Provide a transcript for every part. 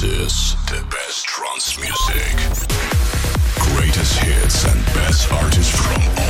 This is the best trance music. Greatest hits and best artists from all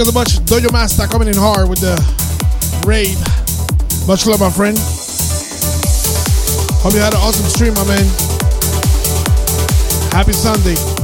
You so much, Dojo Master coming in hard with the raid. Much love, my friend. Hope you had an awesome stream, my man. Happy Sunday.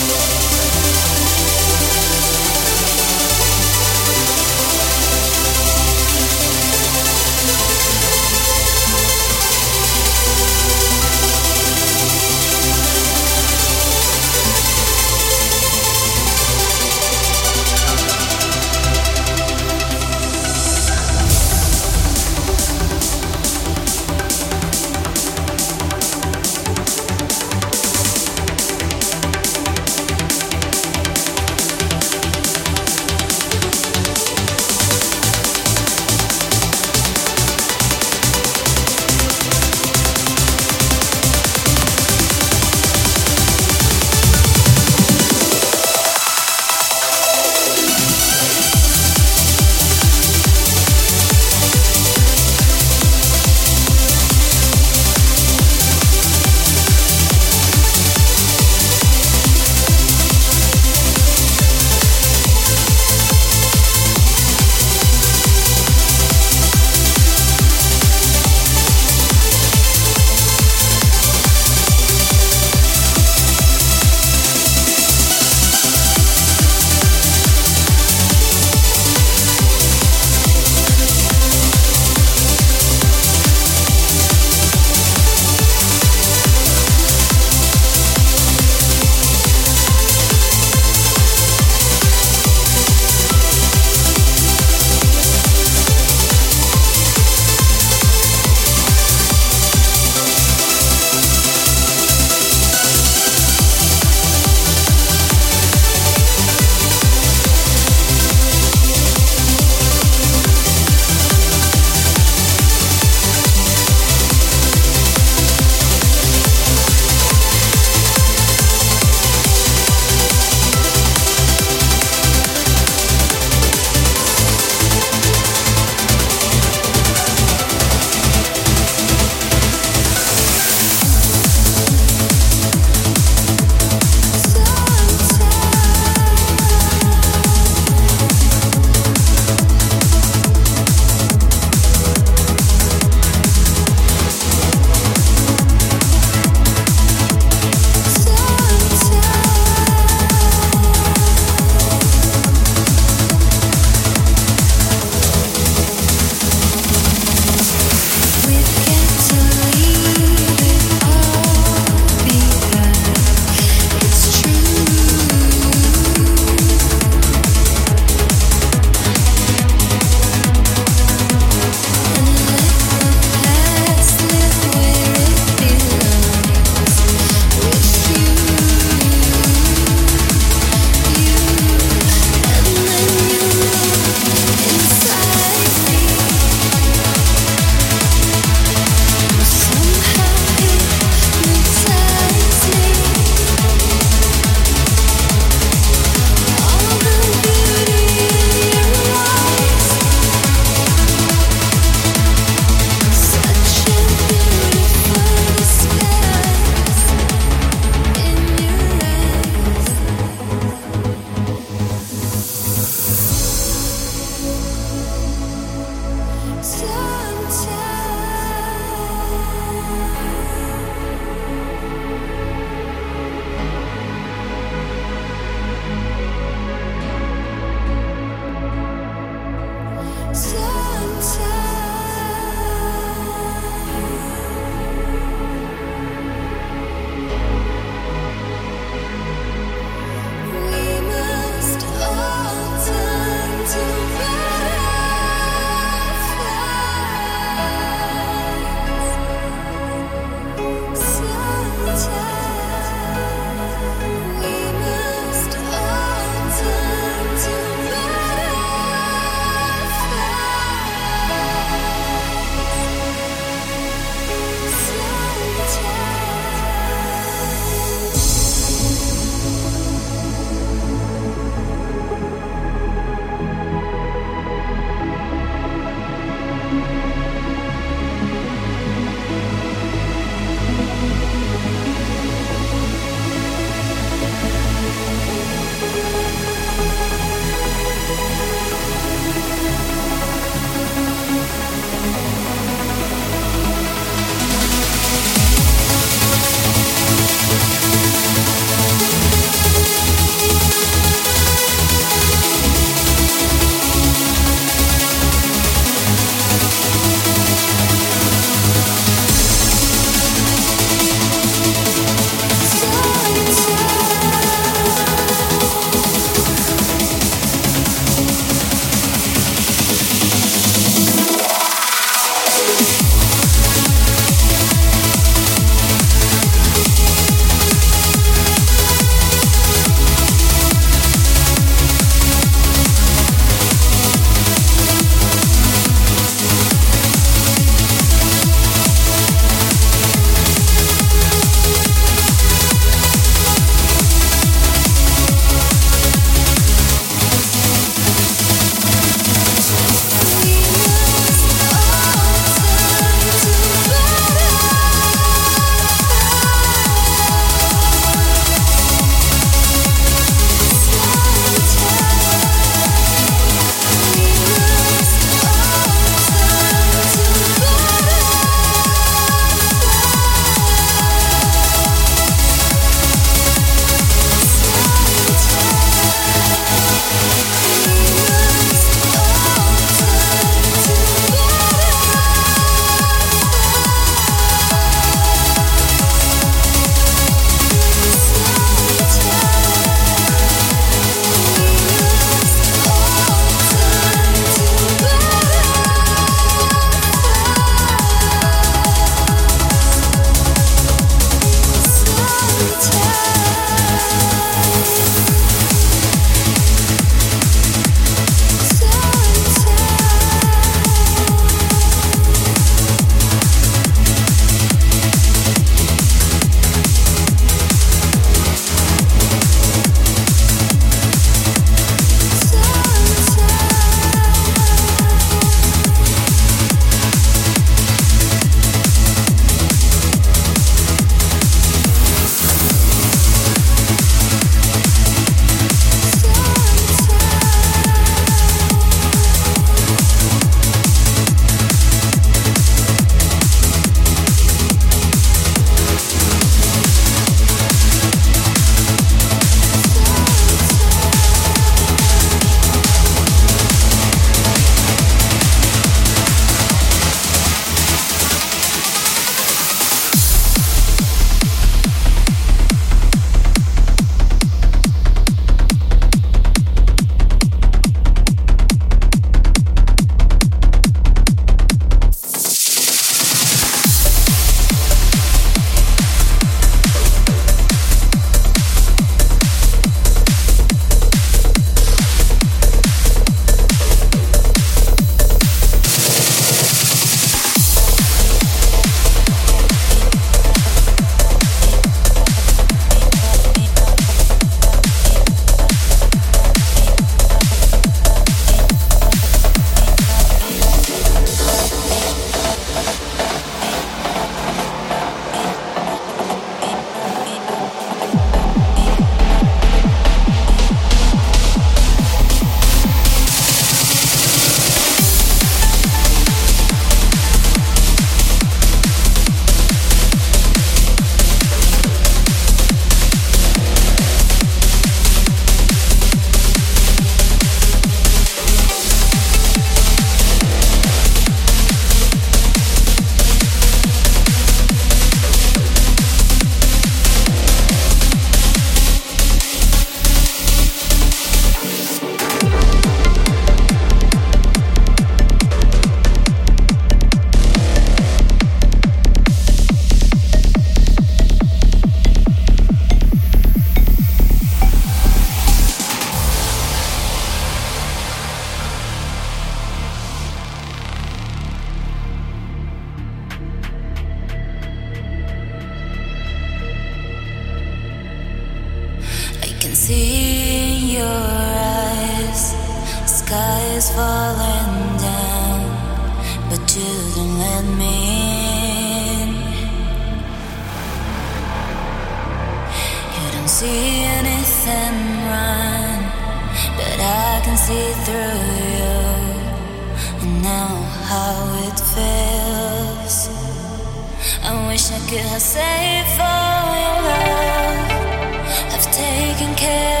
Care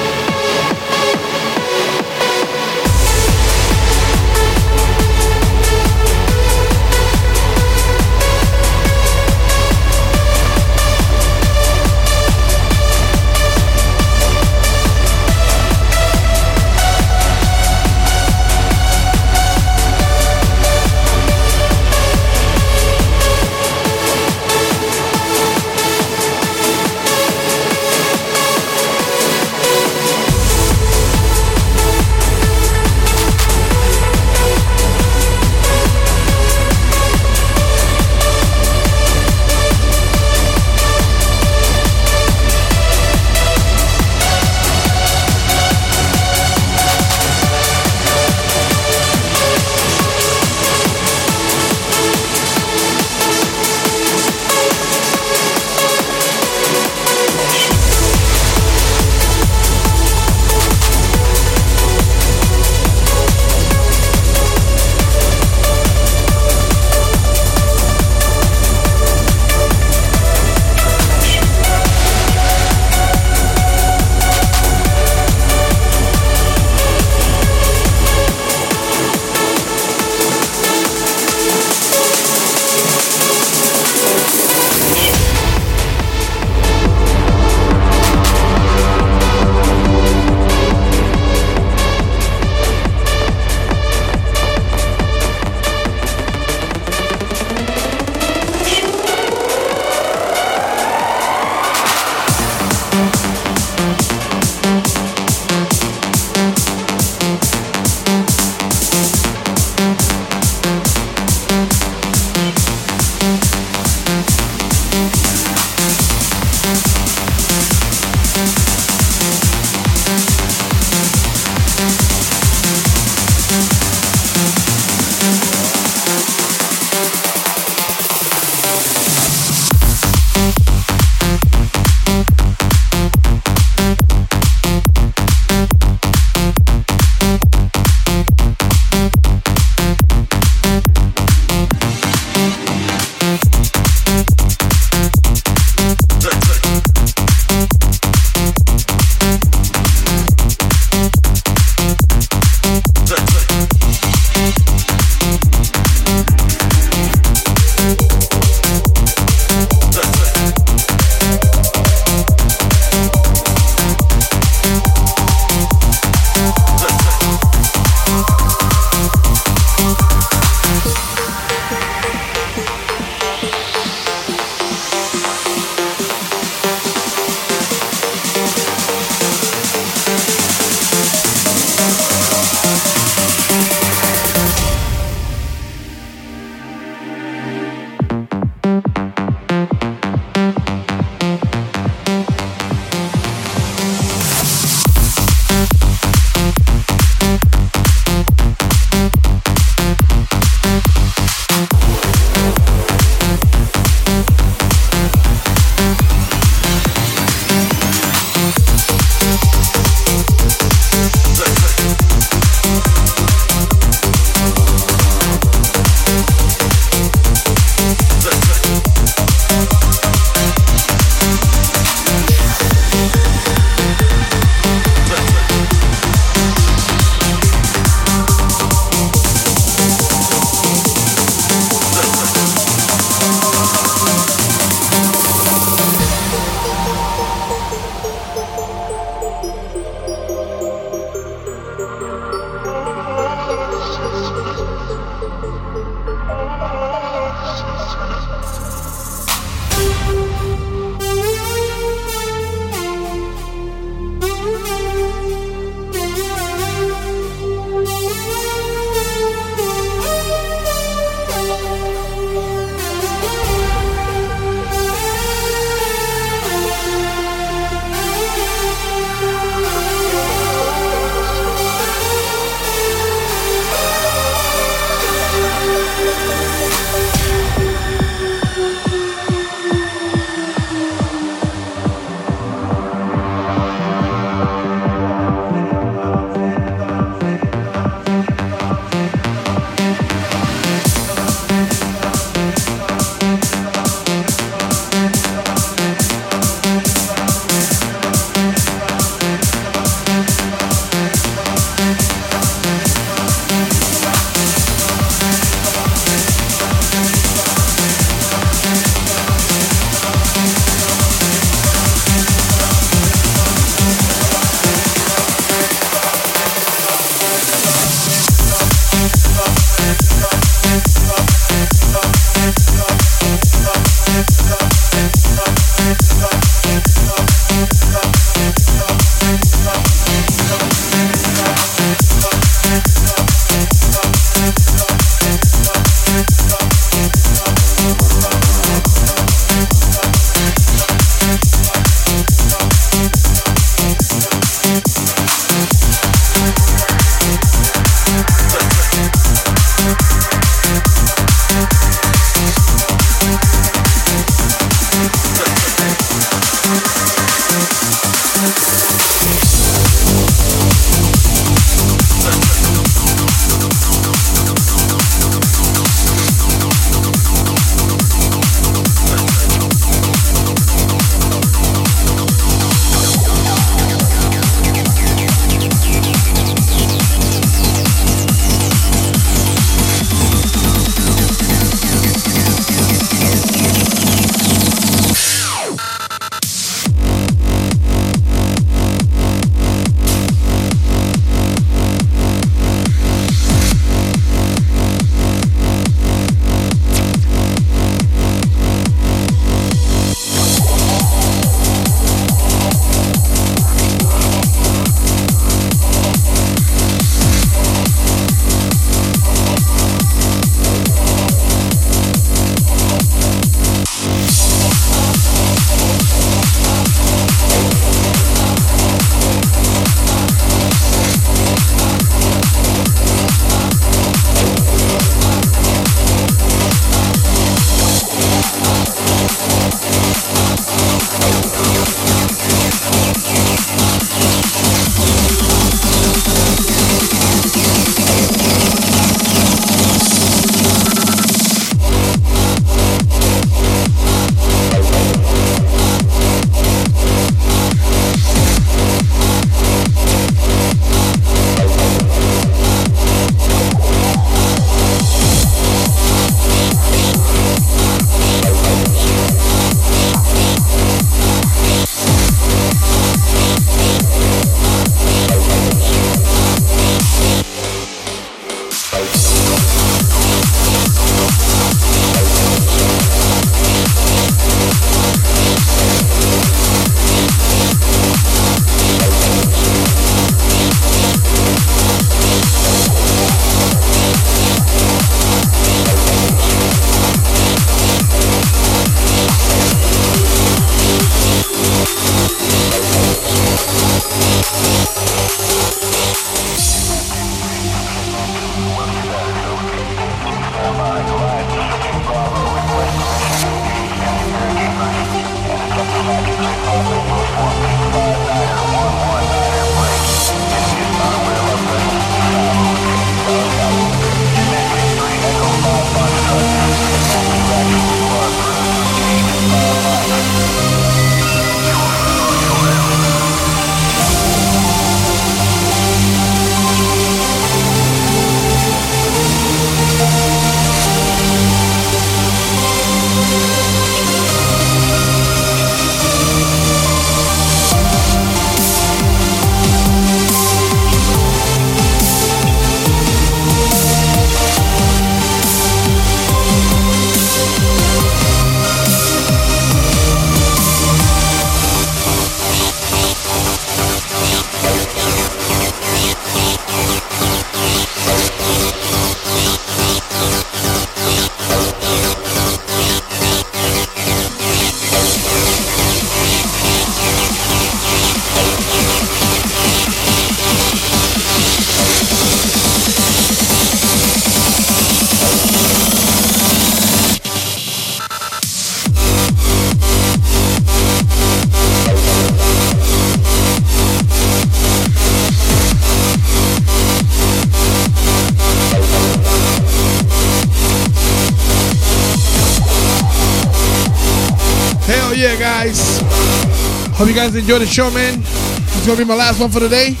Hope you guys enjoyed the show, man. It's gonna be my last one for the day.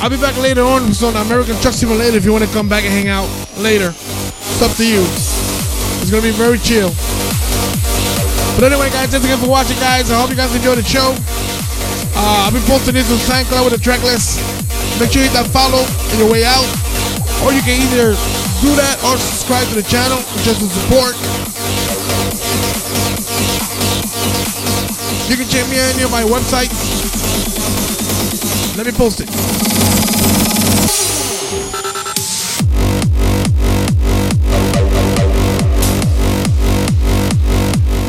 I'll be back later on with some American Truck Simulator if you want to come back and hang out later. It's up to you. It's gonna be very chill. But anyway, guys, thanks again for watching, guys. I hope you guys enjoyed the show. Uh, I'll be posting this on SoundCloud with a track list. Make sure you hit that follow on your way out. Or you can either do that or subscribe to the channel just to support. You can check me out on my website. Let me post it.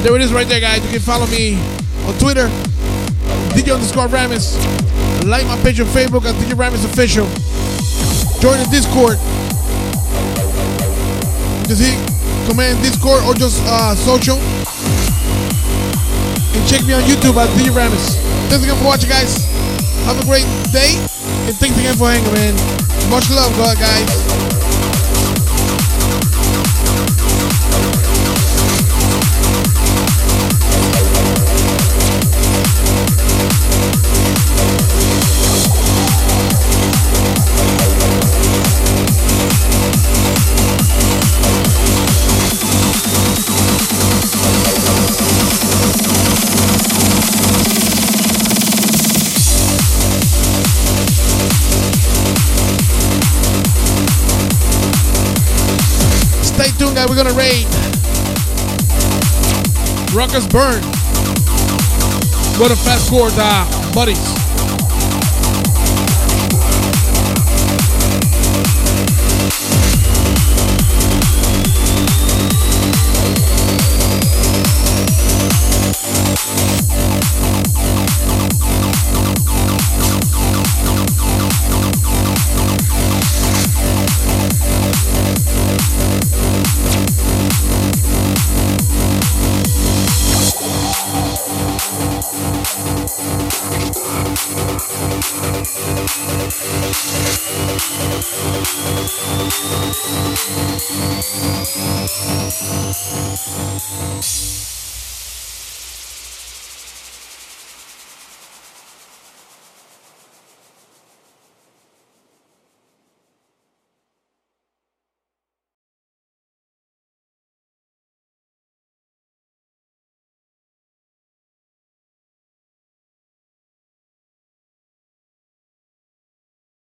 There it is right there, guys. You can follow me on Twitter, DJ underscore Aramis. Like my page on Facebook at DJ Aramis Official. Join the Discord. Just hit command Discord or just uh, social. And check me on YouTube at DJ Aramis. Thanks again for watching, guys. Have a great day. And thanks again for hanging, man. Much love, God, guys. Tuned, guys. We're gonna raid Ruckus Burn. Go to Fast Chord, uh, buddies.